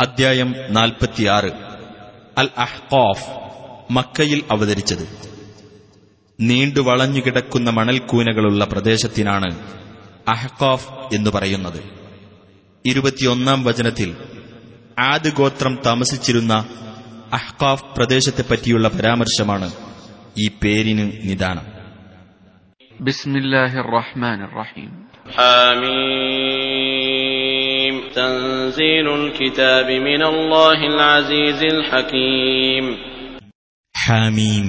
അദ്ധ്യായം നാൽപ്പത്തിയാറ്. അൽ അഹ്ഖാഫ് മക്കയിൽ അവതരിച്ചത്. നീണ്ടു വളഞ്ഞുകിടക്കുന്ന മണൽക്കൂനകളുള്ള പ്രദേശത്തിനാണ് അഹ്ഖാഫ് എന്ന് പറയുന്നത്. ഇരുപത്തിയൊന്നാം വചനത്തിൽ ആദ് ഗോത്രം താമസിച്ചിരുന്ന അഹ്ഖാഫ് പ്രദേശത്തെപ്പറ്റിയുള്ള പരാമർശമാണ് ഈ പേരിന് നിദാനം. ബിസ്മില്ലാഹിർ റഹ്മാൻ റഹീം. ആമീൻ تنزيل الكتاب من الله العزيز الحكيم ഹാമീം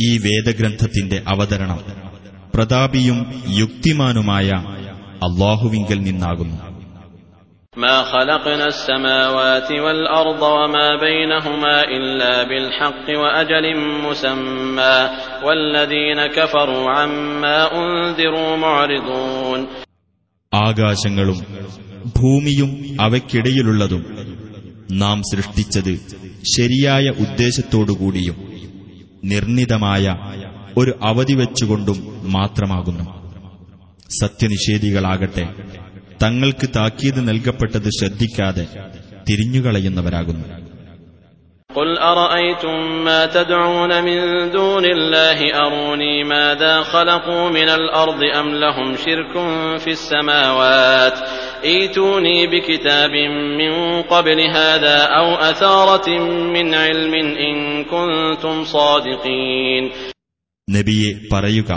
ഈ വേദഗ്രന്ഥത്തിന്റെ അവതരണം പ്രതാപിയും യുക്തിമാനുമായ അള്ളാഹുവിങ്കൽ നിന്നാകുന്നു ما خلقنا السماوات والأرض وما بينهما إلا بالحق وأجل مسمى والذين كفروا عما أنذروا معرضون ആകാശങ്ങളും ഭൂമിയും അവയ്ക്കിടയിലുള്ളതും നാം സൃഷ്ടിച്ചത് ശരിയായ ഉദ്ദേശത്തോടുകൂടിയും നിർണിതമായ ഒരു അവധി വെച്ചുകൊണ്ടും മാത്രമാകുന്നു. സത്യനിഷേധികളാകട്ടെ തങ്ങൾക്ക് താക്കീത് നൽകപ്പെട്ടത് ശ്രദ്ധിക്കാതെ തിരിഞ്ഞുകളയുന്നവരാകുന്നു. قل أرأيتم ما تدعون من دون الله أروني ماذا خلقوا من الأرض أم لهم شرك في السماوات ايتوني بكتاب من قبل هذا أو أثارة من علم إن كنتم صادقين നബിയെ പറയുക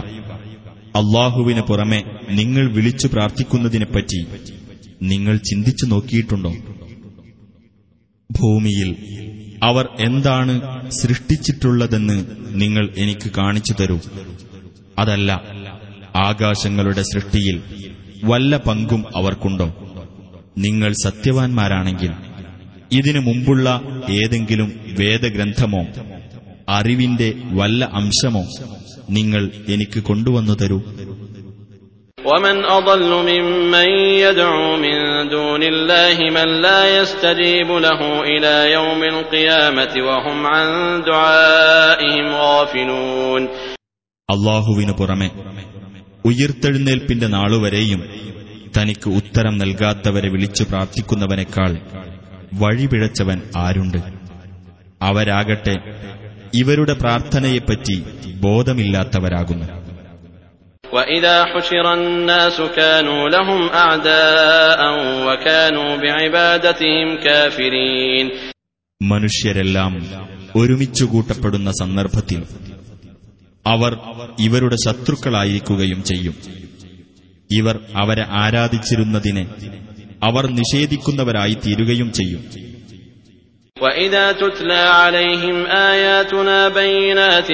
അള്ളാഹുവിന് പുറമെ നിങ്ങൾ വിളിച്ചു പ്രാർത്ഥിക്കുന്നതിനെപ്പറ്റി നിങ്ങൾ ചിന്തിച്ചു നോക്കിയിട്ടുണ്ടോ ഭൂമിയിൽ അവർ എന്താണ് സൃഷ്ടിച്ചിട്ടുള്ളതെന്ന് നിങ്ങൾ എനിക്ക് കാണിച്ചു തരൂ. അതല്ല ആകാശങ്ങളുടെ സൃഷ്ടിയിൽ വല്ല പങ്കും അവർക്കുണ്ടോ? നിങ്ങൾ സത്യവാൻമാരാണെങ്കിൽ ഇതിനു മുമ്പുള്ള ഏതെങ്കിലും വേദഗ്രന്ഥമോ അറിവിന്റെ വല്ല അംശമോ നിങ്ങൾ എനിക്ക് കൊണ്ടുവന്നു തരൂ. ومن أضل ممن يدعو من دون الله من لا يستجيب له إلى يوم القيامة وهم عن دعائهم غافلون അള്ളാഹുവിനു പുറമെ ഉയിർത്തെഴുന്നേൽപ്പിന്റെ നാളുവരെയും തനിക്ക് ഉത്തരം നൽകാത്തവരെ വിളിച്ചു പ്രാർത്ഥിക്കുന്നവനേക്കാൾ വഴിപിഴച്ചവൻ ആരുണ്ട് അവരാകട്ടെ ഇവരുടെ പ്രാർത്ഥനയെപ്പറ്റി ബോധമില്ലാത്തവരാകുന്നു وإذا حشر الناس كانوا لهم أعداء وكانوا بعبادتهم كافرين മനുഷ്യരെല്ലാം ഒരുമിച്ചു കൂട്ടപ്പെടുന്ന സന്ദർഭത്തിൽ അവർ ഇവരുടെ ശത്രുക്കളായിരിക്കുകയും ചെയ്യും ഇവർ അവരെ ആരാധിച്ചിരുന്നതിനെ അവർ നിഷേധിക്കുന്നവരായി തീരുകയും ചെയ്യും وإذا تتلى عليهم آياتنا بينات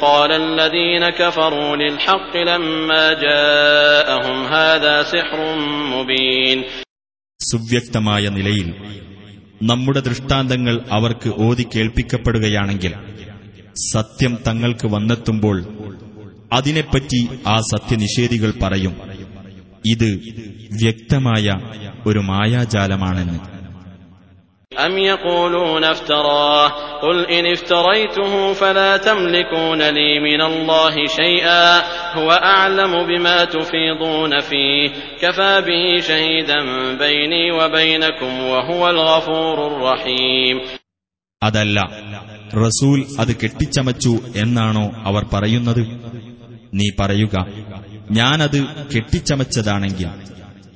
قال الذين كفروا للحق لما جاءهم هذا سحر مبين സുവ്യക്തമായ നിലയിൽ നമ്മുടെ ദൃഷ്ടാന്തങ്ങൾ അവർക്ക് ഓതി കേൾപ്പിക്കപ്പെടുകയാണെങ്കിൽ സത്യം തങ്ങൾക്ക് വന്നെത്തുമ്പോൾ അതിനെപ്പറ്റി ആ സത്യനിഷേധികൾ പറയും ഇത് വ്യക്തമായ ഒരു മായാജാലമാണെന്ന് أم يقولون افتراه قل إن افتريته فلا تملكون لي من الله شيئا هو أعلم بما تفيضون فيه كفى به شهيدا بيني وبينكم وهو الغفور الرحيم അതല്ല റസൂൽ അത് കെട്ടിച്ചമച്ചു എന്നാണോ അവർ പറയുന്നത് നീ പറയുക ഞാനത് കെട്ടിച്ചമച്ചതാണെങ്കിൽ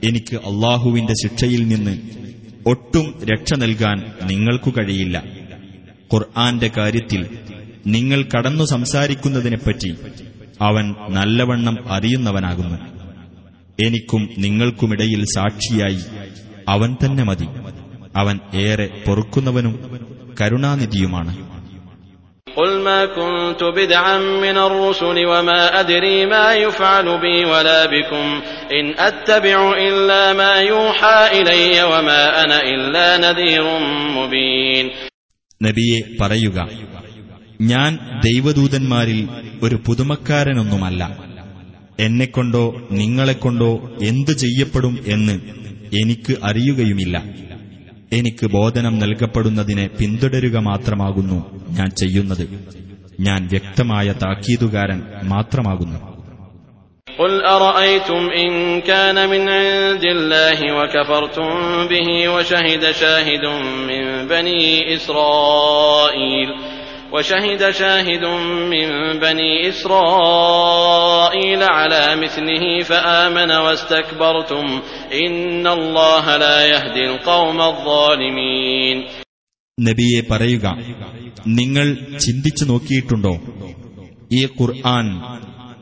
എനിക്ക് അള്ളാഹുവിന്റെ ശിക്ഷയിൽ നിന്ന് ഒട്ടും രക്ഷ നൽകാൻ നിങ്ങൾക്കു കഴിയില്ല. ഖുർആന്റെ കാര്യത്തിൽ നിങ്ങൾ കടന്നു സംസാരിക്കുന്നതിനെപ്പറ്റി അവൻ നല്ലവണ്ണം അറിയുന്നവനാകുന്നു. എനിക്കും നിങ്ങൾക്കുമിടയിൽ സാക്ഷിയായി അവൻ തന്നെ മതി. അവൻ ഏറെ പൊറുക്കുന്നവനും കരുണാനിധിയുമാണ്. قل ما كنت بدعا من الرسل وما أدري ما يفعل بي ولا بكم إن أتبع إلا ما يوحى إلي وما أنا إلا نذير مبين നബിയെ പറയുക ഞാൻ ദൈവദൂതന്മാരിൽ ഒരു പുതുമക്കാരനൊന്നുമല്ല എന്നെക്കൊണ്ടോ നിങ്ങളെക്കൊണ്ടോ എന്തു ചെയ്യപ്പെടും എന്ന് എനിക്ക് അറിയുകയുമില്ല എനിക്ക് ബോധനം നൽകപ്പെടുന്നതിനെ പിന്തുടരുക മാത്രമാകുന്നു ഞാൻ ചെയ്യുന്നത് ഞാൻ വ്യക്തമായ താക്കീതുകാരൻ മാത്രമാകുന്നു قل أرأيتم إن كان من عند الله وكفرتم به وشهد شاهد من بني إسرائيل وشهد شاهد من بني إسرائيل على مثله فآمن واستكبرتم إن الله لا يهدي القوم الظالمين നബിയെ പറയുക നിങ്ങൾ ചിന്തിച്ചു നോക്കിയിട്ടുണ്ടോ? ഈ ഖുർആൻ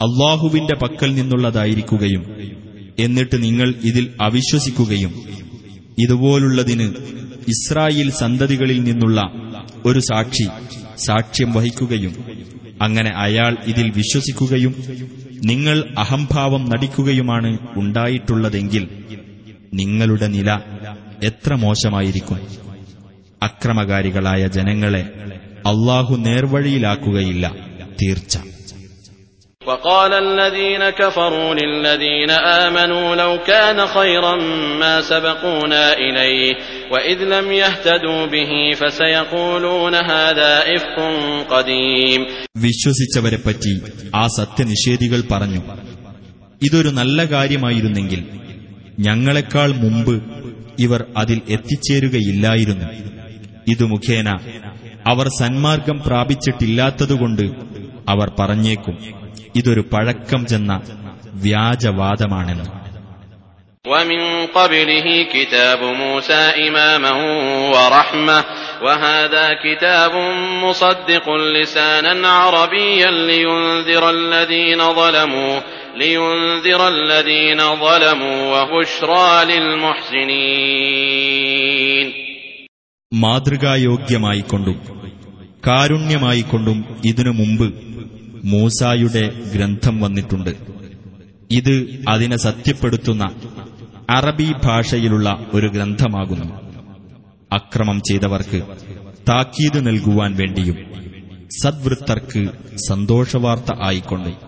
അള്ളാഹുവിന്റെ പക്കൽ നിന്നുള്ളതായിരിക്കുകയും എന്നിട്ട് നിങ്ങൾ ഇതിൽ അവിശ്വസിക്കുകയും ഇതുപോലുള്ളതിന് ഇസ്രായേൽ സന്തതികളിൽ നിന്നുള്ള ഒരു സാക്ഷി സാക്ഷ്യം വഹിക്കുകയും അങ്ങനെ അയാൾ ഇതിൽ വിശ്വസിക്കുകയും നിങ്ങൾ അഹംഭാവം നടിക്കുകയുമാണ് ഉണ്ടായിട്ടുള്ളതെങ്കിൽ നിങ്ങളുടെ നില എത്ര മോശമായിരിക്കും? അക്രമകാരികളായ ജനങ്ങളെ അള്ളാഹു നേർവഴിയിലാക്കുകയില്ല തീർച്ച وقال الذين كفروا للذين آمنوا لو كان خيرا ما سبقونا إليه وإذ لم يهتدوا به فسيقولون هذا إفك قديم വിശ്വസിച്ചവരെപ്പറ്റി ആ സത്യനിഷേധികൾ പറഞ്ഞു ഇതൊരു നല്ല കാര്യമായിരുന്നെങ്കിൽ ഞങ്ങളെക്കാൾ മുമ്പ് ഇവർ അതിൽ എത്തിച്ചേരുകയില്ലായിരുന്നു ഇതു മുഖേന അവർ സന്മാർഗം പ്രാപിച്ചിട്ടില്ലാത്തതുകൊണ്ട് അവർ പറഞ്ഞേക്കും ഇതൊരു പഴക്കം ചെന്ന വ്യാജവാദമാണെന്ന് ومن قبله كتاب موسى إماما ورحمة وهذا كتاب مصدق لسانا عربيا لينذر الذين ظلموا لينذر الذين ظلموا وبشرى للمحسنين മാതൃകായോഗ്യമായിക്കൊണ്ടും കാരുണ്യമായിക്കൊണ്ടും ഇതിനു മുമ്പ് മൂസായുടെ ഗ്രന്ഥം വന്നിട്ടുണ്ട്. ഇത് അതിനെ സത്യപ്പെടുത്തുന്ന അറബി ഭാഷയിലുള്ള ഒരു ഗ്രന്ഥമാകുന്നു. അക്രമം ചെയ്തവർക്ക് താക്കീത് നൽകുവാൻ വേണ്ടിയും സദ്വൃത്തർക്ക് സന്തോഷവാർത്ത ആയിക്കൊണ്ടും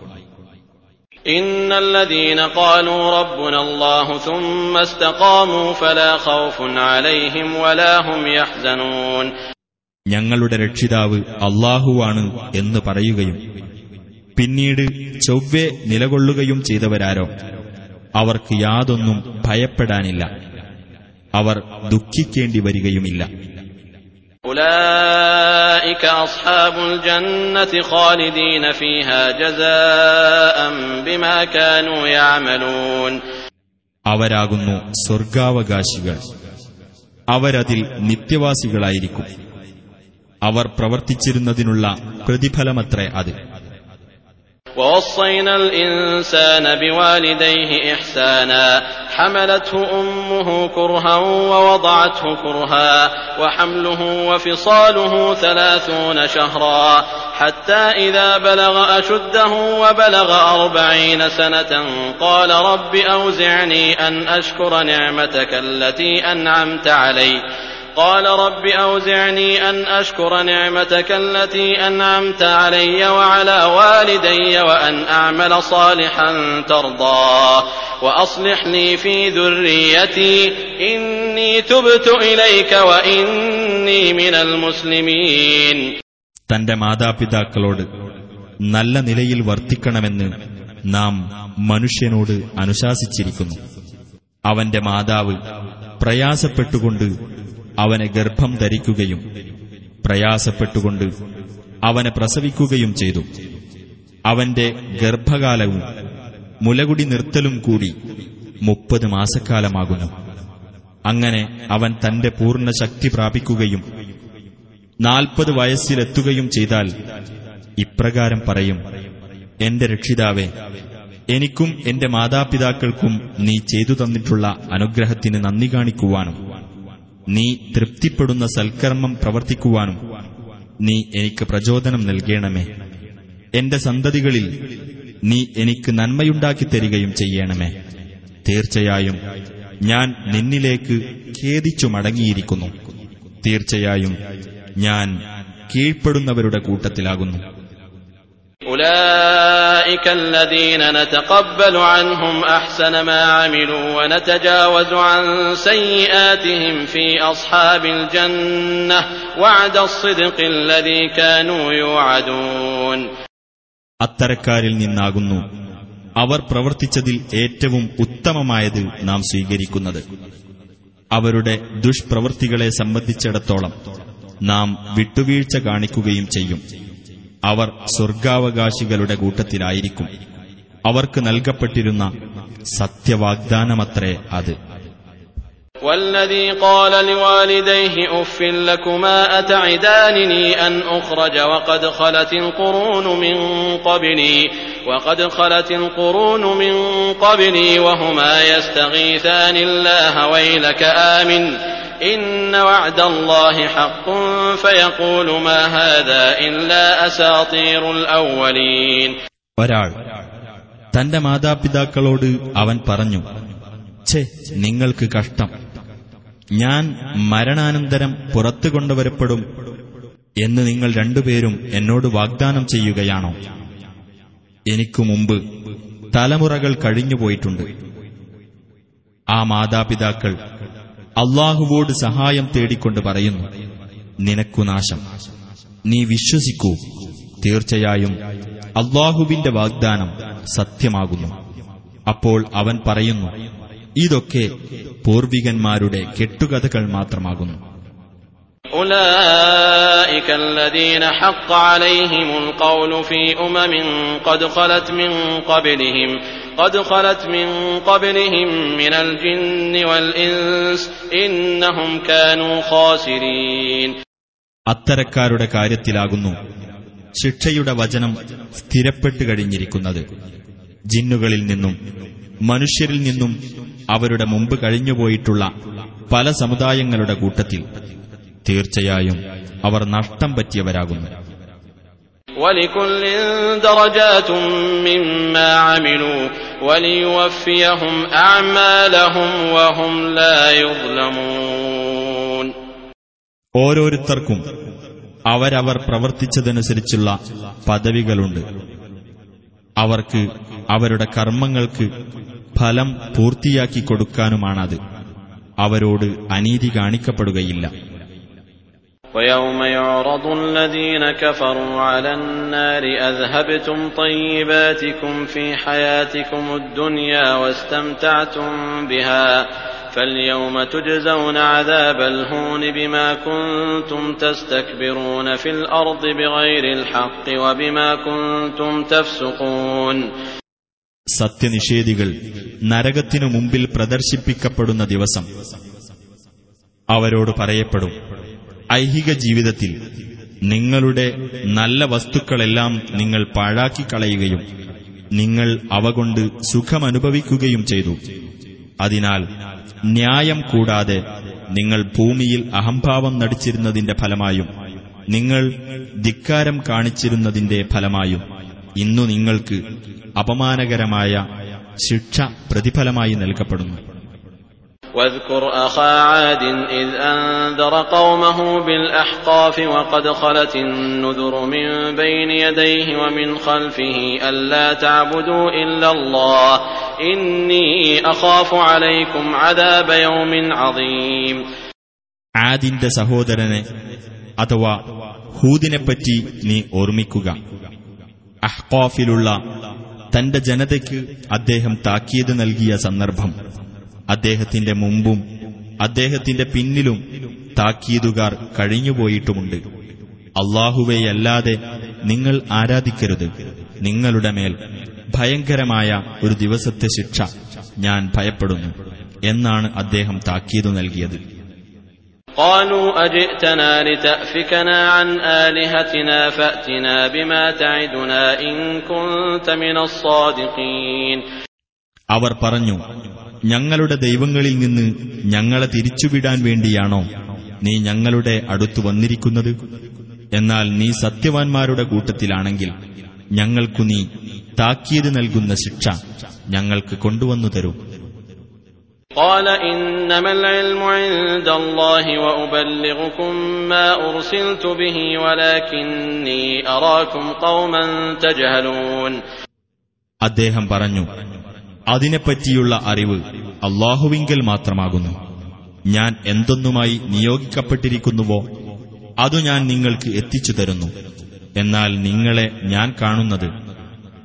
إن الذين قالوا ربنا الله ثم استقاموا فلا خوف عليهم ولا هم يحزنون ഞങ്ങളുടെ രക്ഷിതാവ് അള്ളാഹുവാണ് എന്ന് പറയുകയും പിന്നീട് ചൊവ്വെ നിലകൊള്ളുകയും ചെയ്തവരാരോ അവർക്ക് യാതൊന്നും ഭയപ്പെടാനില്ല അവർ ദുഃഖിക്കേണ്ടി വരികയുമില്ല أولئك أصحاب الجنة خالدين فيها جزاء بما كانوا يعملون അവരാകുന്നു സ്വർഗാവകാശികൾ അവരതിൽ നിത്യവാസികളായിരിക്കും അവർ പ്രവർത്തിച്ചിരുന്നതിനുള്ള പ്രതിഫലമത്രേ അത് ووصينا الإنسان بوالديه إحسانا. حملته أمه كرها ووضعته كرها وحمله وفصاله ثلاثون شهرا. حتى إذا بلغ أشده وبلغ أربعين سنة قال رب أوزعني أن أشكر نعمتك التي أنعمت علي. قال رب أوزعني أن أشكر نعمتك التي أنعمت علي وعلى والدي وأن أعمل صالحا ترضاه وأصلح لي في ذريتي إني تبت إليك وإني من المسلمين തന്റെ മാതാപിതാക്കളോട് നല്ല നിലയിൽ വർത്തിക്കണമെന്ന് നാം മനുഷ്യനോട് അനുശാസിച്ചിരിക്കുന്നു അവന്റെ മാതാവ് പ്രയാസപ്പെട്ടുകൊണ്ട് അവനെ ഗർഭം ധരിക്കുകയും പ്രയാസപ്പെട്ടുകൊണ്ട് അവനെ പ്രസവിക്കുകയും ചെയ്തു. അവന്റെ ഗർഭകാലവും മുലകുടി നിർത്തലും കൂടി മുപ്പത് മാസക്കാലമാകുന്നു. അങ്ങനെ അവൻ തന്റെ പൂർണ ശക്തി പ്രാപിക്കുകയും നാൽപ്പത് വയസ്സിലെത്തുകയും ചെയ്താൽ ഇപ്രകാരം പറയും എന്റെ രക്ഷിതാവേ എനിക്കും എന്റെ മാതാപിതാക്കൾക്കും നീ ചെയ്തു തന്നിട്ടുള്ള അനുഗ്രഹത്തിന് നന്ദി കാണിക്കുവാനും നീ തൃപ്തിപ്പെടുന്ന സൽക്കർമ്മം പ്രവർത്തിക്കുവാനും നീ എനിക്ക് പ്രചോദനം നൽകണമേ. എന്റെ സന്തതികളിൽ നീ എനിക്ക് നന്മയുണ്ടാക്കി തരികയും ചെയ്യണമേ. തീർച്ചയായും ഞാൻ നിന്നിലേക്ക് ഖേദിച്ചു മടങ്ങിയിരിക്കുന്നു. തീർച്ചയായും ഞാൻ കീഴ്പ്പെടുന്നവരുടെ കൂട്ടത്തിലാകുന്നു. أولئك الذين نتقبل عنهم أحسن ما عملوا ونتجاوز عن سيئاتهم في أصحاب الجنة وعد الصدق الذي كانوا يوعدون അത്തരക്കാരിൽ നിന്നാകുന്നു അവർ പ്രവർത്തിച്ചതിൽ ഏറ്റവും ഉത്തമമായത് നാം സ്വീകരിക്കുന്നത് അവരുടെ ദുഷ്പ്രവൃത്തികളെ സംബന്ധിച്ചിടത്തോളം നാം വിട്ടുവീഴ്ച കാണിക്കുകയും ചെയ്യും അവർ സ്വർഗാവകാശികളുടെ കൂട്ടത്തിലായിരിക്കും അവർക്ക് നൽകപ്പെട്ടിരുന്ന സത്യവാഗ്ദാനമത്രേ അത് والذي قال لوالديه اف لكما اتعدانني ان اخرج وقد خلت القرون من قبلي وقد خلت القرون من قبلي وهما يستغيثان الله ويلك امن ان وعد الله حق فيقول ما هذا الا اساطير الاولين ഒരാൾ തന്റെ മാതാപിതാക്കളോട് അവൻ പറഞ്ഞു ഛേ നിങ്ങൾക്ക് കഷ്ടം ഞാൻ മരണാനന്തരം പുറത്തു കൊണ്ടുവരപ്പെടും എന്ന് നിങ്ങൾ രണ്ടുപേരും എന്നോട് വാഗ്ദാനം ചെയ്യുകയാണോ എനിക്കു മുമ്പ് തലമുറകൾ കഴിഞ്ഞുപോയിട്ടുണ്ട് ആ മാതാപിതാക്കൾ അള്ളാഹുവോട് സഹായം തേടിക്കൊണ്ട് പറയുന്നു നിനക്കു നാശം. നീ വിശ്വസിക്കൂ. തീർച്ചയായും അള്ളാഹുവിന്റെ വാഗ്ദാനം സത്യമാകുന്നു. അപ്പോൾ അവൻ പറയുന്നു ഇതൊക്കെ പൂർവികന്മാരുടെ കെട്ടുകഥകൾ മാത്രമാകുന്നു. أولئك الذين حق عليهم القول في أمم قد خلت من قبلهم قد خلت من قبلهم من الجن والإنس إنهم كانوا خاسرين അത്തരക്കാരുടെ കാര്യത്തിലാകുന്നു ശിക്ഷയുടെ വചനം സ്ഥിരപ്പെട്ടു കഴിഞ്ഞിരിക്കുന്നത് ജിന്നുകളിൽ നിന്നും മനുഷ്യരിൽ നിന്നും അവരുടെ മുമ്പ് കഴിഞ്ഞുപോയിട്ടുള്ള പല സമുദായങ്ങളുടെ കൂട്ടത്തിൽ തീർച്ചയായും അവർ നഷ്ടം പറ്റിയവരാകുന്നു. ഓരോരുത്തർക്കും അവരവർ പ്രവർത്തിച്ചതനുസരിച്ചുള്ള പദവികളുണ്ട്. അവർക്ക് അവരുടെ കർമ്മങ്ങൾക്ക് ഫലം പൂർത്തിയാക്കി കൊടുക്കാനുമാണത്. അവരോട് അനീതി കാണിക്കപ്പെടുകയില്ല. ويوم يعرض الذين كفروا على النار أذهبتم طيباتكم في حياتكم الدنيا واستمتعتم بها فاليوم تجزون عذاب الهون بما كنتم تستكبرون في الأرض بغير الحق وبما كنتم تفسقون സത്യനിഷേധികൾ നരകത്തിനു മുമ്പിൽ പ്രദർശിപ്പിക്കപ്പെടുന്ന ദിവസം അവരോട് പറയപ്പെടും ഐഹിക ജീവിതത്തിൽ നിങ്ങളുടെ നല്ല വസ്തുക്കളെല്ലാം നിങ്ങൾ പാഴാക്കി കളയുകയും നിങ്ങൾ അവ കൊണ്ട് സുഖമനുഭവിക്കുകയും ചെയ്തു. അതിനാൽ ന്യായം കൂടാതെ നിങ്ങൾ ഭൂമിയിൽ അഹംഭാവം നടിച്ചിരുന്നതിന്റെ ഫലമായും നിങ്ങൾ ധിക്കാരം കാണിച്ചിരുന്നതിന്റെ ഫലമായും ഇന്നു നിങ്ങൾക്ക് അപമാനകരമായ ശിക്ഷ പ്രതിഫലമായി നൽകപ്പെടുന്നു. واذكر أخا عاد إذ أنذر قومه بالأحقاف وقد خلت النذر من بين يديه ومن خلفه ألا تعبدوا إلا الله إني أخاف عليكم عذاب يوم عظيم ആദിന്റെ സഹോദരനെ അഥവാ ഹൂദിനെപ്പറ്റി നീ ഓർമ്മിക്കുക അഹ്കാഫിലുള്ള തന്റെ ജനതയ്ക്ക് അദ്ദേഹം താക്കീത് നൽകിയ സന്ദർഭം അദ്ദേഹത്തിന്റെ മുമ്പും അദ്ദേഹത്തിന്റെ പിന്നിലും താക്കീതുകാർ കഴിഞ്ഞുപോയിട്ടുമുണ്ട്. അള്ളാഹുവെയല്ലാതെ നിങ്ങൾ ആരാധിക്കരുത്. നിങ്ങളുടെ മേൽ ഭയങ്കരമായ ഒരു ദിവസത്തെ ശിക്ഷ ഞാൻ ഭയപ്പെടുന്നു എന്നാണ് അദ്ദേഹം താക്കീതു നൽകിയത്. അവർ പറഞ്ഞു ഞങ്ങളുടെ ദൈവങ്ങളിൽ നിന്ന് ഞങ്ങളെ തിരിച്ചുവിടാൻ വേണ്ടിയാണോ നീ ഞങ്ങളുടെ അടുത്തു വന്നിരിക്കുന്നത് എന്നാൽ നീ സത്യവാൻമാരുടെ കൂട്ടത്തിലാണെങ്കിൽ ഞങ്ങൾക്കു നീ താക്കീത് നൽകുന്ന ശിക്ഷ ഞങ്ങൾക്ക് കൊണ്ടുവന്നു തരൂ قال إنما العلم عند الله وأبلغكم ما أرسلت به ولكني أراكم قوما تجهلون അദ്ദേഹം പറഞ്ഞു അതിനെപ്പറ്റിയുള്ള അറിവ് അള്ളാഹുവിങ്കൽ മാത്രമാകുന്നു ഞാൻ എന്തൊന്നുമായി നിയോഗിക്കപ്പെട്ടിരിക്കുന്നുവോ അതു ഞാൻ നിങ്ങൾക്ക് എത്തിച്ചു തരുന്നു എന്നാൽ നിങ്ങളെ ഞാൻ കാണുന്നത്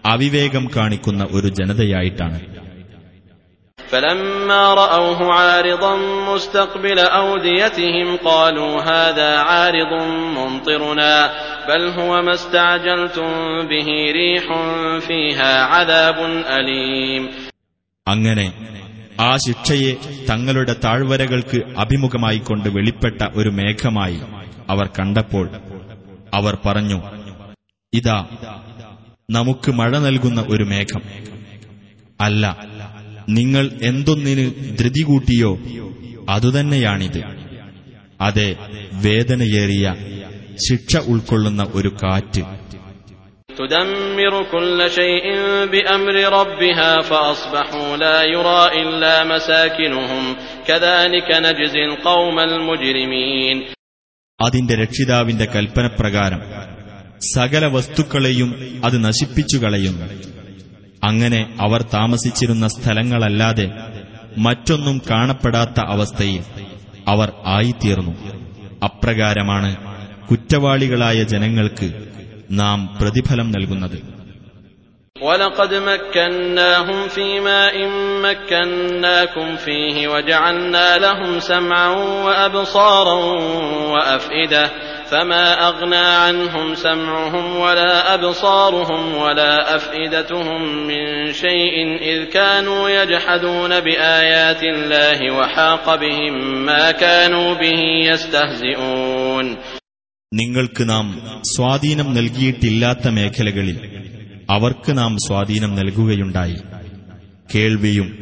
അവിവേകം കാണിക്കുന്ന ഒരു ജനതയായിട്ടാണ് فلما رأوه عارضا مستقبل أوديتهم قالوا هذا عارض ممطرنا بل هو ما استعجلتم به ريح فيها عذاب أليم അങ്ങനെ ആ ശിക്ഷയെ തങ്ങളുടെ താഴ്വരകൾക്ക് അഭിമുഖമായി അഭിമുഖമായിക്കൊണ്ട് വെളിപ്പെട്ട ഒരു മേഘമായി അവർ കണ്ടപ്പോൾ അവർ പറഞ്ഞു ഇതാ നമുക്ക് മഴ നൽകുന്ന ഒരു മേഘം. അല്ല നിങ്ങൾ എന്തൊന്നിന് ധൃതി കൂട്ടിയോ അതുതന്നെയാണിത്. അതെ വേദനയേറിയ ശിക്ഷ ഉൾക്കൊള്ളുന്ന ഒരു കാറ്റ്. تدمر كل شيء بأمر ربها فأصبحوا لا يرى إلا مساكنهم كذلك نجزي القوم المجرمين അതിന്റെ രക്ഷിതാവിന്റെ കൽപ്പനപ്രകാരം സകല വസ്തുക്കളെയും അത് നശിപ്പിച്ചു കളയുന്നു അങ്ങനെ അവർ താമസിച്ചിരുന്ന സ്ഥലങ്ങളല്ലാതെ മറ്റൊന്നും കാണപ്പെടാത്ത അവസ്ഥയിൽ അവർ ആയിത്തീർന്നു അപ്രകാരമാണ് കുറ്റവാളികളായ ജനങ്ങൾക്ക് നാം പ്രതിഫലം നൽകുന്നത് ولقد مكناهم في ماء مكناكم فيه وجعلنا لهم سمعا وأبصارا وأفئدة فما أغنى عنهم سمعهم ولا أبصارهم ولا أفئدتهم من شيء إذ كانوا يجحدون بآيات الله وحاق بهم ما كانوا به يستهزئون നിങ്ങൾക്ക് നാം സ്വാധീനം നൽകിയിട്ടില്ലാത്ത മേഖലകളിൽ അവർക്ക് നാം സ്വാധീനം നൽകുകയുണ്ടായി. കേൾവിയും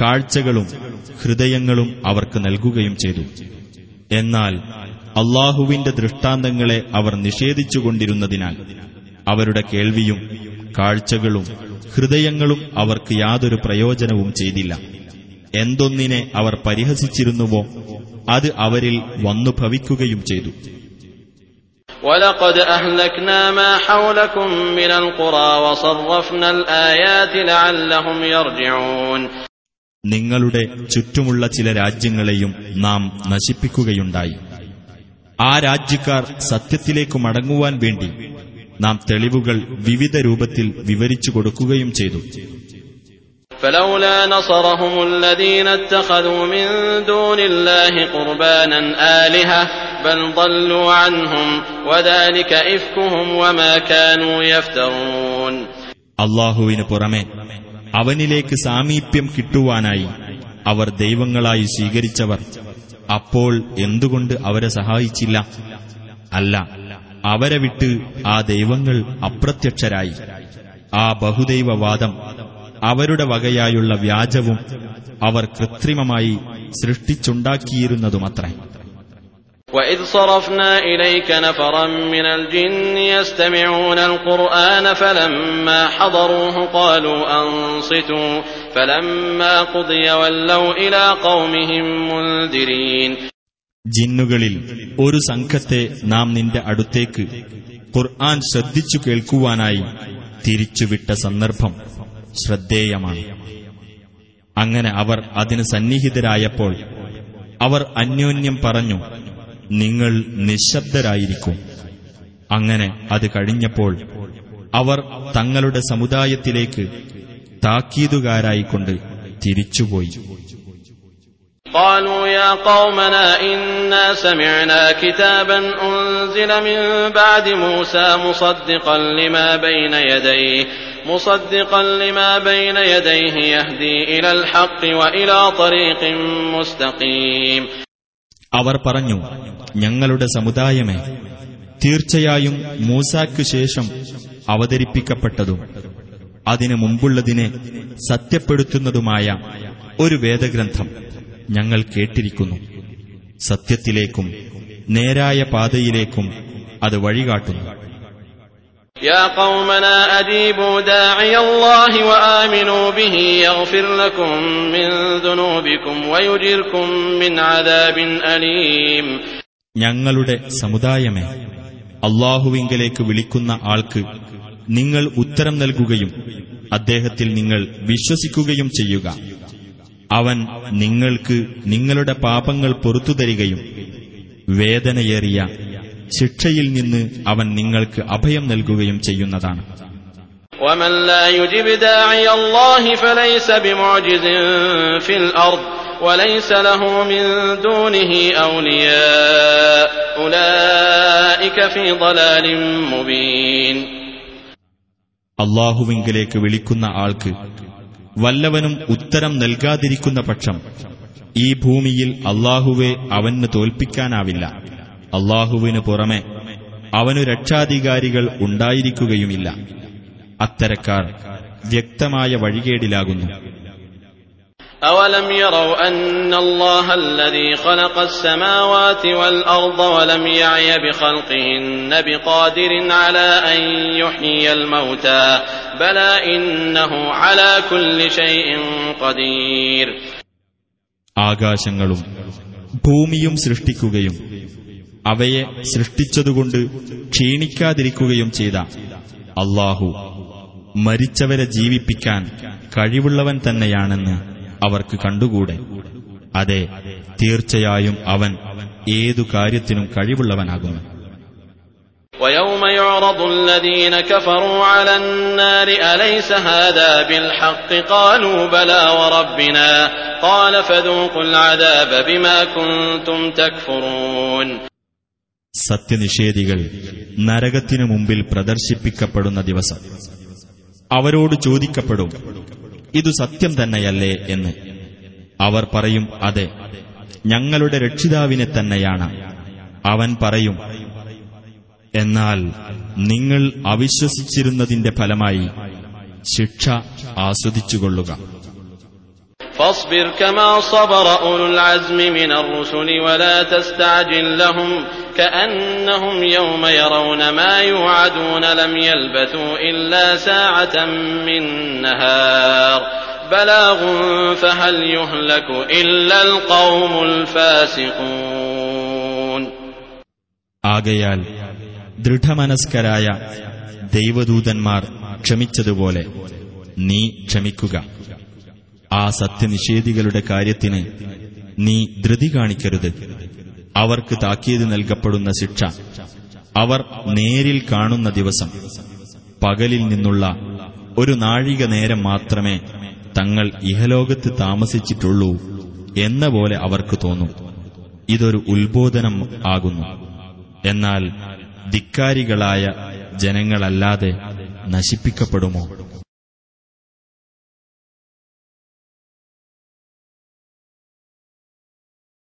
കാഴ്ചകളും ഹൃദയങ്ങളും അവർക്ക് നൽകുകയും ചെയ്തു. എന്നാൽ അള്ളാഹുവിന്റെ ദൃഷ്ടാന്തങ്ങളെ അവർ നിഷേധിച്ചുകൊണ്ടിരുന്നതിനാൽ അവരുടെ കേൾവിയും കാഴ്ചകളും ഹൃദയങ്ങളും അവർക്ക് യാതൊരു പ്രയോജനവും ചെയ്തില്ല. എന്തൊന്നിനെ അവർ പരിഹസിച്ചിരുന്നുവോ അത് അവരിൽ വന്നു ഭവിക്കുകയും ചെയ്തു. ولقد أهلكنا ما حولكم من القرى وصرفنا الآيات لعلهم يرجعون നിങ്ങളുടെ ചുറ്റുമുള്ള ചില രാജ്യങ്ങളെയും നാം നശിപ്പിക്കുകയുണ്ടായി ആ രാജ്യക്കാർ സത്യത്തിലേക്ക് മടങ്ങുവാൻ വേണ്ടി നാം തെളിവുകൾ വിവിധ രൂപത്തിൽ വിവരിച്ചു കൊടുക്കുകയും ചെയ്തു فلولا نصرهم الذين اتخذوا من دون الله قربانا آلهة بل ضلوا عنهم وذلك إفكهم وما كانوا يفترون അള്ളാഹുവിന് പുറമെ അവനിലേക്ക് സാമീപ്യം കിട്ടുവാനായി അവർ ദൈവങ്ങളായി സ്വീകരിച്ചവർ അപ്പോൾ എന്തുകൊണ്ട് അവരെ സഹായിച്ചില്ല അല്ല അവരെ വിട്ട് ആ ദൈവങ്ങൾ അപ്രത്യക്ഷരായി ആ ബഹുദൈവവാദം അവരുടെ വകയായുള്ള വ്യാജവും അവർ കൃത്രിമമായി സൃഷ്ടിച്ചുണ്ടാക്കിയിരുന്നതുമത്രേ وإذ صرفنا إليك نفرا من الجن يستمعون القرآن فلما حضروه قالوا أنصتوا فلما قضي ولوا إلى قومهم منذرين ജിന്നുകളിൽ ഒരു സംഘത്തെ നാം നിന്റെ അടുത്തേക്ക് ഖുർആൻ ശ്രദ്ധിച്ചു കേൾക്കുവാനായി തിരിച്ചുവിട്ട സന്ദർഭം ശ്രദ്ധേയമാണ് അങ്ങനെ അവർ അതിന് സന്നിഹിതരായപ്പോൾ അവർ അന്യോന്യം പറഞ്ഞു നിങ്ങൾ നിശബ്ദരായിരിക്കും അങ്ങനെ അത് കഴിഞ്ഞപ്പോൾ അവർ തങ്ങളുടെ സമുദായത്തിലേക്ക് താക്കീതുകാരായിക്കൊണ്ട് തിരിച്ചുപോയി قالوا يا قومنا إنا سمعنا كتابا أنزل من بعد موسى مصدقا لما بين يديه مصدقا لما بين يديه يهدي إلى الحق وإلى طريق مستقيم അവർ പറഞ്ഞു ഞങ്ങളുടെ സമുദായമേ തീർച്ചയായും മൂസാക്ക് ശേഷം അവതരിപ്പിക്കപ്പെട്ടതും അതിനു മുമ്പുള്ളതിനെ സത്യപ്പെടുത്തുന്നതുമായ ഒരു വേദഗ്രന്ഥം ഞങ്ങൾ കേട്ടിരിക്കുന്നു സത്യത്തിലേക്കും നേരായ പാതയിലേക്കും അത് വഴികാട്ടുന്നു يا قومنا أجيبوا داعي الله وآمنوا به يغفر لكم من ذنوبكم ويجركم من عذاب أليم ഞങ്ങളുടെ സമുദായമേ അള്ളാഹുവിങ്കലേക്ക് വിളിക്കുന്ന ആൾക്ക് നിങ്ങൾ ഉത്തരം നൽകുകയും അദ്ദേഹത്തിൽ നിങ്ങൾ വിശ്വസിക്കുകയും ചെയ്യുക അവൻ നിങ്ങൾക്ക് നിങ്ങളുടെ പാപങ്ങൾ പൊറത്തു തരികയും വേദനയേറിയ ശിക്ഷയിൽ നിന്ന് അവൻ നിങ്ങൾക്ക് അഭയം നൽകുകയും ചെയ്യുന്നതാണ് ومن لا يجب داعي الله فليس بمعجز في الأرض وليس له من دونه أولياء أولئك في ضلال مبين അള്ളാഹുവിങ്കിലേക്ക് വിളിക്കുന്ന ആൾക്ക് വല്ലവനും ഉത്തരം നൽകാതിരിക്കുന്ന പക്ഷം ഈ ഭൂമിയിൽ അള്ളാഹുവെ അവന് തോൽപ്പിക്കാനാവില്ല അള്ളാഹുവിനു പുറമെ അവനു രക്ഷാധികാരികൾ ഉണ്ടായിരിക്കുകയുമില്ല അത്തരക്കാർ വ്യക്തമായ വഴികേടിലാകുന്നു أولم يروا أن الله الذي خلق السماوات والأرض ولم يعي بخلقهن بقادر على أن يحيي الموتى بلى إنه على كل شيء قدير ആകാശങ്ങളും ഭൂമിയും സൃഷ്ടിക്കുകയും അവയെ സൃഷ്ടിച്ചതുകൊണ്ട് ക്ഷീണിക്കാതിരിക്കുകയും ചെയ്ത അള്ളാഹു മരിച്ചവരെ ജീവിപ്പിക്കാൻ കഴിവുള്ളവൻ തന്നെയാണെന്ന് അവർക്ക് കണ്ടുകൂടെ അതെ തീർച്ചയായും അവൻ ഏതു കാര്യത്തിനും കഴിവുള്ളവനാകുന്നു ويوم يعرض الذين كفروا على النار أليس هذا بالحق قالوا بلى وربنا قال فذوقوا العذاب بما كنتم تكفرون സത്യനിഷേധികൾ നരകത്തിനു മുമ്പിൽ പ്രദർശിപ്പിക്കപ്പെടുന്ന ദിവസം അവരോട് ചോദിക്കപ്പെടും ഇതു സത്യം തന്നെയല്ലേ എന്ന് അവർ പറയും അതെ ഞങ്ങളുടെ രക്ഷിതാവിനെ തന്നെയാണ് അവൻ പറയും എന്നാൽ നിങ്ങൾ അവിശ്വസിച്ചിരുന്നതിന്റെ ഫലമായി ശിക്ഷ ആസ്വദിച്ചുകൊള്ളുക فاصبر كما صبر أولو العزم من الرسل ولا تستعجل لهم كأنهم يوم يرون ما يوعدون لم يلبثوا إلا ساعة من نهار بلاغ فهل يهلك إلا القوم الفاسقون ആകയാൽ ദൃഢമനസ്കരായ ദൈവദൂതന്മാർ ക്ഷമിച്ചതുപോലെ നീ ക്ഷമിക്കുക ആ സത്യനിഷേധികളുടെ കാര്യത്തിന് നീ ധൃതി കാണിക്കരുത് അവർക്ക് താക്കീത് നൽകപ്പെടുന്ന ശിക്ഷ. അവർ നേരിൽ കാണുന്ന ദിവസം പകലിൽ നിന്നുള്ള ഒരു നാഴിക നേരം മാത്രമേ തങ്ങൾ ഇഹലോകത്ത് താമസിച്ചിട്ടുള്ളൂ എന്ന പോലെ അവർക്ക് തോന്നും. ഇതൊരു ഉത്ബോധനം ആകുന്നു. എന്നാൽ ധിക്കാരികളായ ജനങ്ങളല്ലാതെ നശിപ്പിക്കപ്പെടുമോ?